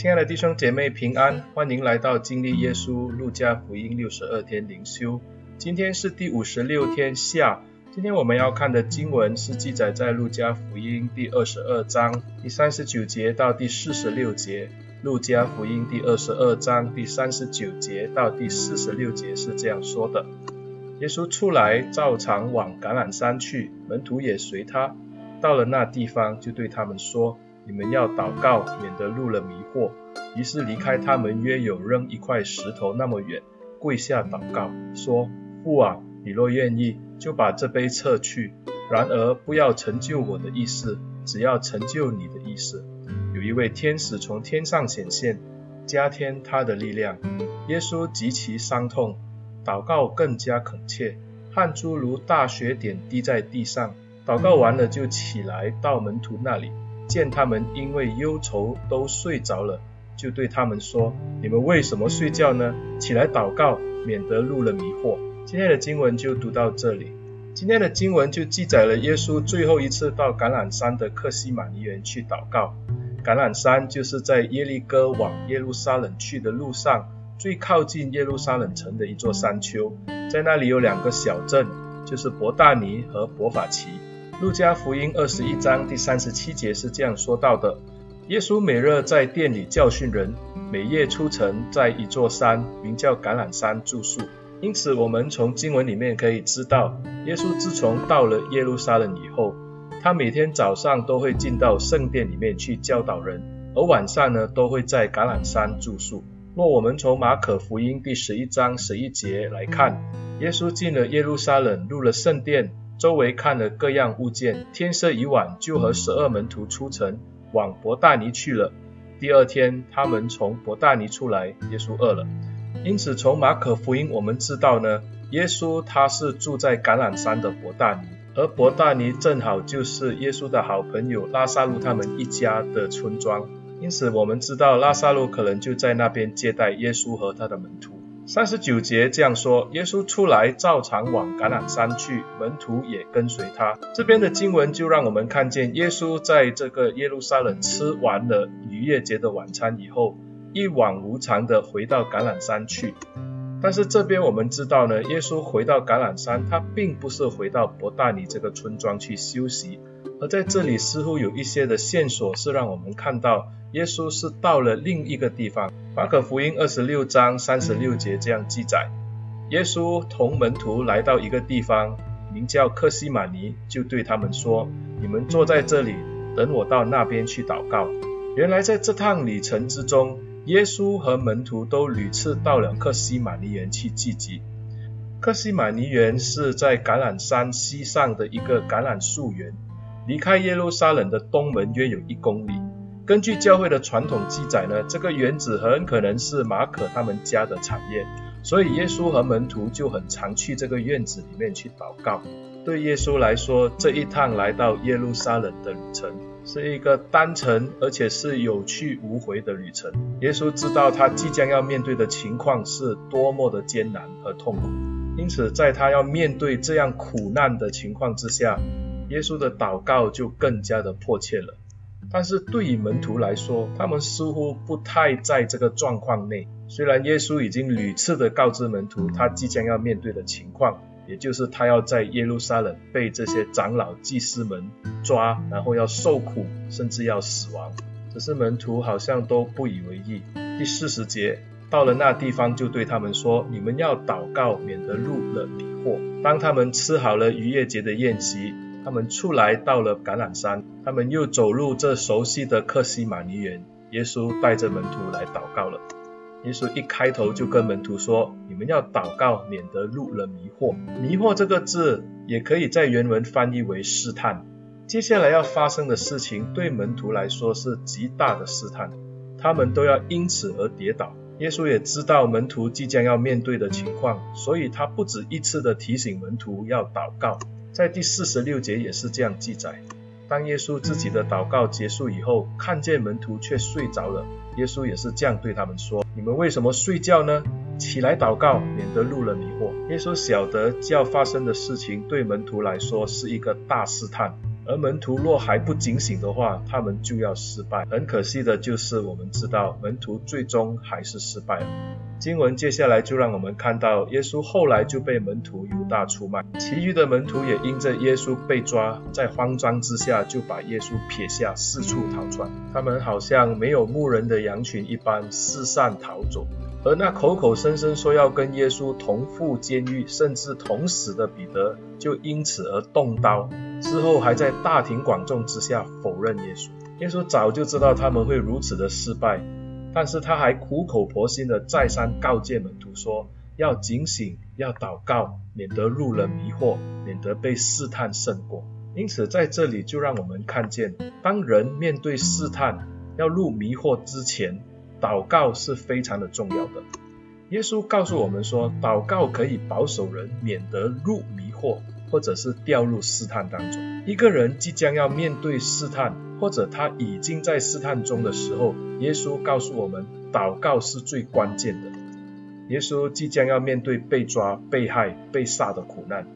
亲爱的弟兄姐妹平安，欢迎来到经历耶稣路加福音六十二天灵修。今天是第五十六天下。今天我们要看的经文是记载在路加福音第二十二章第三十九节到第四十六节。路加福音第二十二章第三十九节到第四十六节是这样说的：耶稣出来，照常往橄榄山去，门徒也随他。到了那地方，就对他们说。你们要祷告，免得入了迷惑。于是离开他们约有扔一块石头那么远，跪下祷告，说：父啊，你若愿意，就把这杯撤去。然而不要成就我的意思，只要成就你的意思。有一位天使从天上显现，加添他的力量。耶稣极其伤痛，祷告更加恳切，汗珠如大雪点滴在地上。祷告完了，就起来到门徒那里。见他们因为忧愁都睡着了，就对他们说：“你们为什么睡觉呢？起来祷告，免得入了迷惑。”今天的经文就读到这里。今天的经文就记载了耶稣最后一次到橄榄山的克西马尼园去祷告。橄榄山就是在耶利哥往耶路撒冷去的路上，最靠近耶路撒冷城的一座山丘。在那里有两个小镇，就是伯大尼和伯法其。路加福音二十一章第三十七节是这样说到的：耶稣每日在殿里教训人，每夜出城，在一座山，名叫橄榄山住宿。因此，我们从经文里面可以知道，耶稣自从到了耶路撒冷以后，他每天早上都会进到圣殿里面去教导人，而晚上呢，都会在橄榄山住宿。若我们从马可福音第十一章十一节来看，耶稣进了耶路撒冷，入了圣殿。周围看了各样物件，天色已晚，就和十二门徒出城，往伯大尼去了。第二天，他们从伯大尼出来，耶稣饿了。因此，从马可福音我们知道呢，耶稣他是住在橄榄山的伯大尼，而伯大尼正好就是耶稣的好朋友拉撒路他们一家的村庄。因此，我们知道拉撒路可能就在那边接待耶稣和他的门徒。三十九节这样说：耶稣出来，照常往橄榄山去，门徒也跟随他。这边的经文就让我们看见，耶稣在这个耶路撒冷吃完了逾越节的晚餐以后，一往无常的回到橄榄山去。但是这边我们知道呢，耶稣回到橄榄山，他并不是回到伯大尼这个村庄去休息，而在这里似乎有一些的线索是让我们看到。耶稣是到了另一个地方。马可福音二十六章三十六节这样记载：耶稣同门徒来到一个地方，名叫克西马尼，就对他们说：“你们坐在这里，等我到那边去祷告。”原来在这趟旅程之中，耶稣和门徒都屡次到了克西马尼园去聚集。克西马尼园是在橄榄山西上的一个橄榄树园，离开耶路撒冷的东门约有一公里。根据教会的传统记载呢，这个园子很可能是马可他们家的产业，所以耶稣和门徒就很常去这个院子里面去祷告。对耶稣来说，这一趟来到耶路撒冷的旅程是一个单程而且是有去无回的旅程。耶稣知道他即将要面对的情况是多么的艰难和痛苦，因此在他要面对这样苦难的情况之下，耶稣的祷告就更加的迫切了。但是对于门徒来说，他们似乎不太在这个状况内。虽然耶稣已经屡次的告知门徒他即将要面对的情况，也就是他要在耶路撒冷被这些长老祭司们抓，然后要受苦，甚至要死亡。只是门徒好像都不以为意。第四十节，到了那地方，就对他们说：“你们要祷告，免得入了迷惑。”当他们吃好了逾越节的宴席。他们出来到了橄榄山，他们又走入这熟悉的克西马尼园。耶稣带着门徒来祷告了。耶稣一开头就跟门徒说：“你们要祷告，免得入了迷惑。”迷惑这个字也可以在原文翻译为试探。接下来要发生的事情对门徒来说是极大的试探，他们都要因此而跌倒。耶稣也知道门徒即将要面对的情况，所以他不止一次的提醒门徒要祷告。在第四十六节也是这样记载。当耶稣自己的祷告结束以后，看见门徒却睡着了，耶稣也是这样对他们说：“你们为什么睡觉呢？起来祷告，免得入了迷惑。”耶稣晓得要发生的事情对门徒来说是一个大试探，而门徒若还不警醒的话，他们就要失败。很可惜的就是，我们知道门徒最终还是失败了。经文接下来就让我们看到，耶稣后来就被门徒犹大出卖，其余的门徒也因着耶稣被抓，在慌张之下就把耶稣撇下，四处逃窜。他们好像没有牧人的羊群一般四散逃走。而那口口声声说要跟耶稣同赴监狱，甚至同死的彼得，就因此而动刀，之后还在大庭广众之下否认耶稣。耶稣早就知道他们会如此的失败。但是他还苦口婆心的再三告诫门徒说，要警醒，要祷告，免得入了迷惑，免得被试探胜过。因此在这里就让我们看见，当人面对试探，要入迷惑之前，祷告是非常的重要的。耶稣告诉我们说，祷告可以保守人免得入迷惑，或者是掉入试探当中。一个人即将要面对试探，或者他已经在试探中的时候，耶稣告诉我们，祷告是最关键的。耶稣即将要面对被抓、被害、被杀的苦难，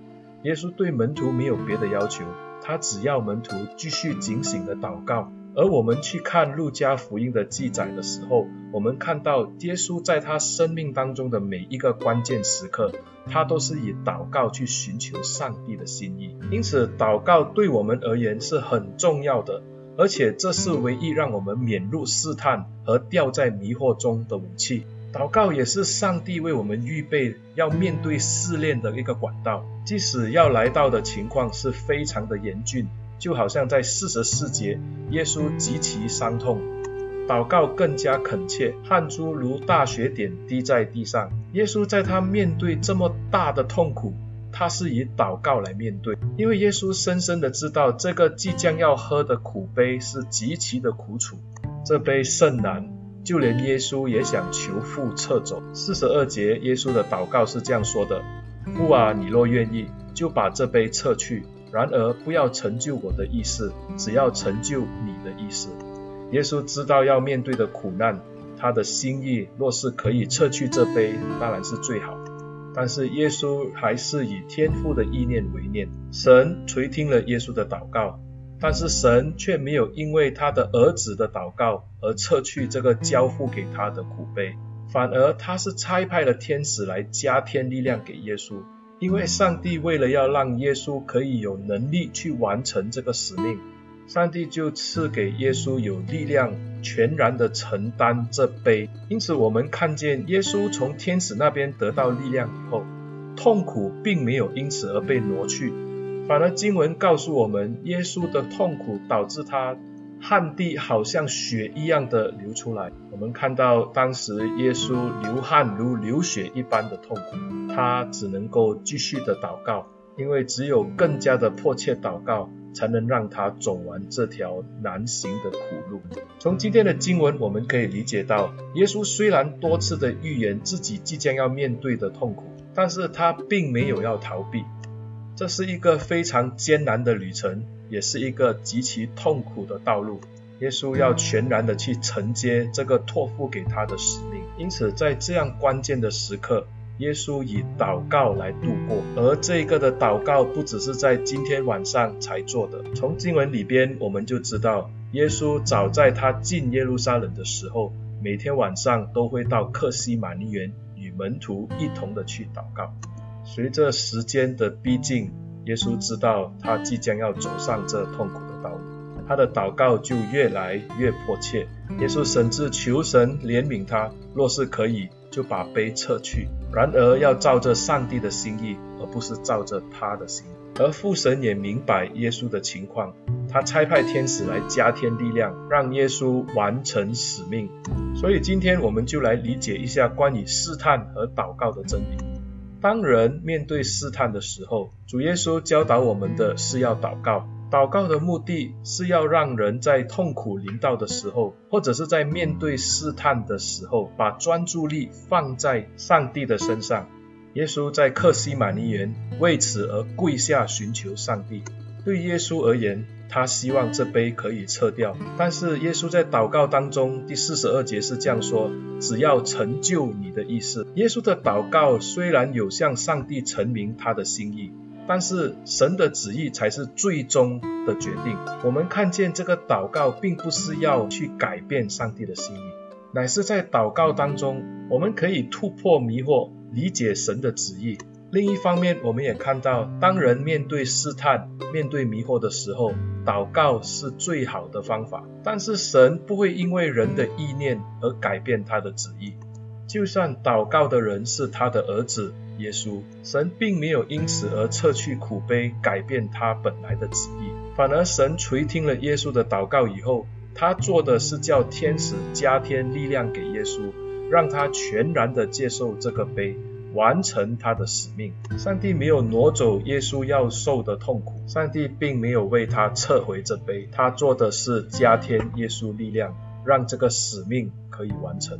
耶稣对门徒没有别的要求，他只要门徒继续警醒的祷告。而我们去看路加福音的记载的时候，我们看到耶稣在他生命当中的每一个关键时刻，他都是以祷告去寻求上帝的心意。因此，祷告对我们而言是很重要的。而且这是唯一让我们免入试探和掉在迷惑中的武器。祷告也是上帝为我们预备要面对试炼的一个管道。即使要来到的情况是非常的严峻，就好像在四十四节，耶稣极其伤痛，祷告更加恳切，汗珠如大雪点滴在地上。耶稣在他面对这么大的痛苦。他是以祷告来面对，因为耶稣深深的知道这个即将要喝的苦杯是极其的苦楚，这杯甚难，就连耶稣也想求父撤走。四十二节，耶稣的祷告是这样说的：父啊，你若愿意，就把这杯撤去；然而不要成就我的意思，只要成就你的意思。耶稣知道要面对的苦难，他的心意若是可以撤去这杯，当然是最好。但是耶稣还是以天父的意念为念，神垂听了耶稣的祷告，但是神却没有因为他的儿子的祷告而撤去这个交付给他的苦杯，反而他是差派了天使来加添力量给耶稣，因为上帝为了要让耶稣可以有能力去完成这个使命。上帝就赐给耶稣有力量，全然的承担这杯。因此，我们看见耶稣从天使那边得到力量以后，痛苦并没有因此而被挪去，反而经文告诉我们，耶稣的痛苦导致他汗滴好像血一样的流出来。我们看到当时耶稣流汗如流血一般的痛苦，他只能够继续的祷告，因为只有更加的迫切祷告。才能让他走完这条难行的苦路。从今天的经文，我们可以理解到，耶稣虽然多次的预言自己即将要面对的痛苦，但是他并没有要逃避。这是一个非常艰难的旅程，也是一个极其痛苦的道路。耶稣要全然的去承接这个托付给他的使命。因此，在这样关键的时刻，耶稣以祷告来度过，而这个的祷告不只是在今天晚上才做的。从经文里边我们就知道，耶稣早在他进耶路撒冷的时候，每天晚上都会到客西马尼园与门徒一同的去祷告。随着时间的逼近，耶稣知道他即将要走上这痛苦的道路，他的祷告就越来越迫切。耶稣甚至求神怜悯他，若是可以，就把杯撤去。然而要照着上帝的心意，而不是照着他的心。而父神也明白耶稣的情况，他差派天使来加添力量，让耶稣完成使命。所以今天我们就来理解一下关于试探和祷告的真理。当人面对试探的时候，主耶稣教导我们的是要祷告。祷告的目的是要让人在痛苦临到的时候，或者是在面对试探的时候，把专注力放在上帝的身上。耶稣在克西马尼园为此而跪下寻求上帝。对耶稣而言，他希望这杯可以撤掉，但是耶稣在祷告当中第四十二节是这样说：“只要成就你的意思。”耶稣的祷告虽然有向上帝陈明他的心意。但是神的旨意才是最终的决定。我们看见这个祷告，并不是要去改变上帝的心意，乃是在祷告当中，我们可以突破迷惑，理解神的旨意。另一方面，我们也看到，当人面对试探、面对迷惑的时候，祷告是最好的方法。但是神不会因为人的意念而改变他的旨意。就算祷告的人是他的儿子耶稣，神并没有因此而撤去苦杯，改变他本来的旨意。反而神垂听了耶稣的祷告以后，他做的是叫天使加添力量给耶稣，让他全然的接受这个杯。完成他的使命。上帝没有挪走耶稣要受的痛苦，上帝并没有为他撤回这杯，他做的是加添耶稣力量，让这个使命可以完成。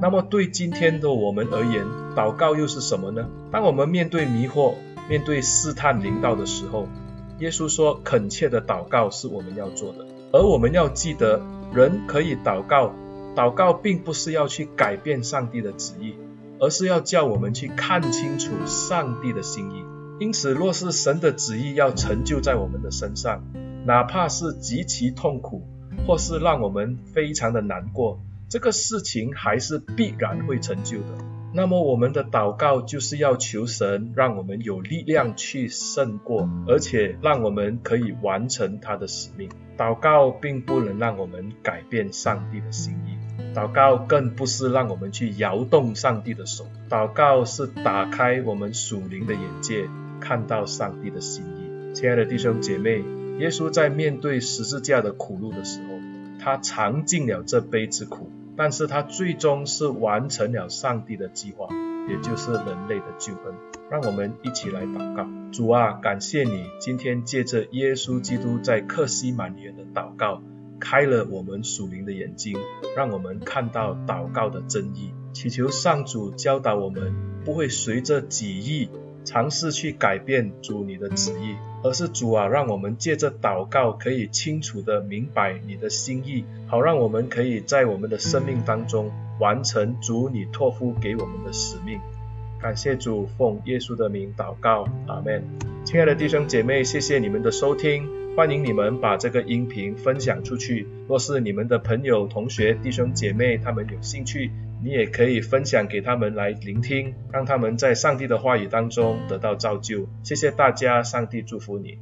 那么对今天的我们而言，祷告又是什么呢？当我们面对迷惑、面对试探临到的时候，耶稣说恳切的祷告是我们要做的，而我们要记得，人可以祷告，祷告并不是要去改变上帝的旨意。而是要叫我们去看清楚上帝的心意。因此，若是神的旨意要成就在我们的身上，哪怕是极其痛苦，或是让我们非常的难过，这个事情还是必然会成就的。那么，我们的祷告就是要求神让我们有力量去胜过，而且让我们可以完成他的使命。祷告并不能让我们改变上帝的心意。祷告更不是让我们去摇动上帝的手，祷告是打开我们属灵的眼界，看到上帝的心意。亲爱的弟兄姐妹，耶稣在面对十字架的苦路的时候，他尝尽了这杯之苦，但是他最终是完成了上帝的计划，也就是人类的救恩。让我们一起来祷告，主啊，感谢你今天借着耶稣基督在客西马尼园的祷告。开了我们属灵的眼睛，让我们看到祷告的真意。祈求上主教导我们，不会随着己意尝试去改变主你的旨意，而是主啊，让我们借着祷告可以清楚地明白你的心意，好让我们可以在我们的生命当中完成主你托付给我们的使命。感谢主，奉耶稣的名祷告，阿门。亲爱的弟兄姐妹，谢谢你们的收听。欢迎你们把这个音频分享出去。若是你们的朋友、同学、弟兄姐妹他们有兴趣，你也可以分享给他们来聆听，让他们在上帝的话语当中得到造就。谢谢大家，上帝祝福你。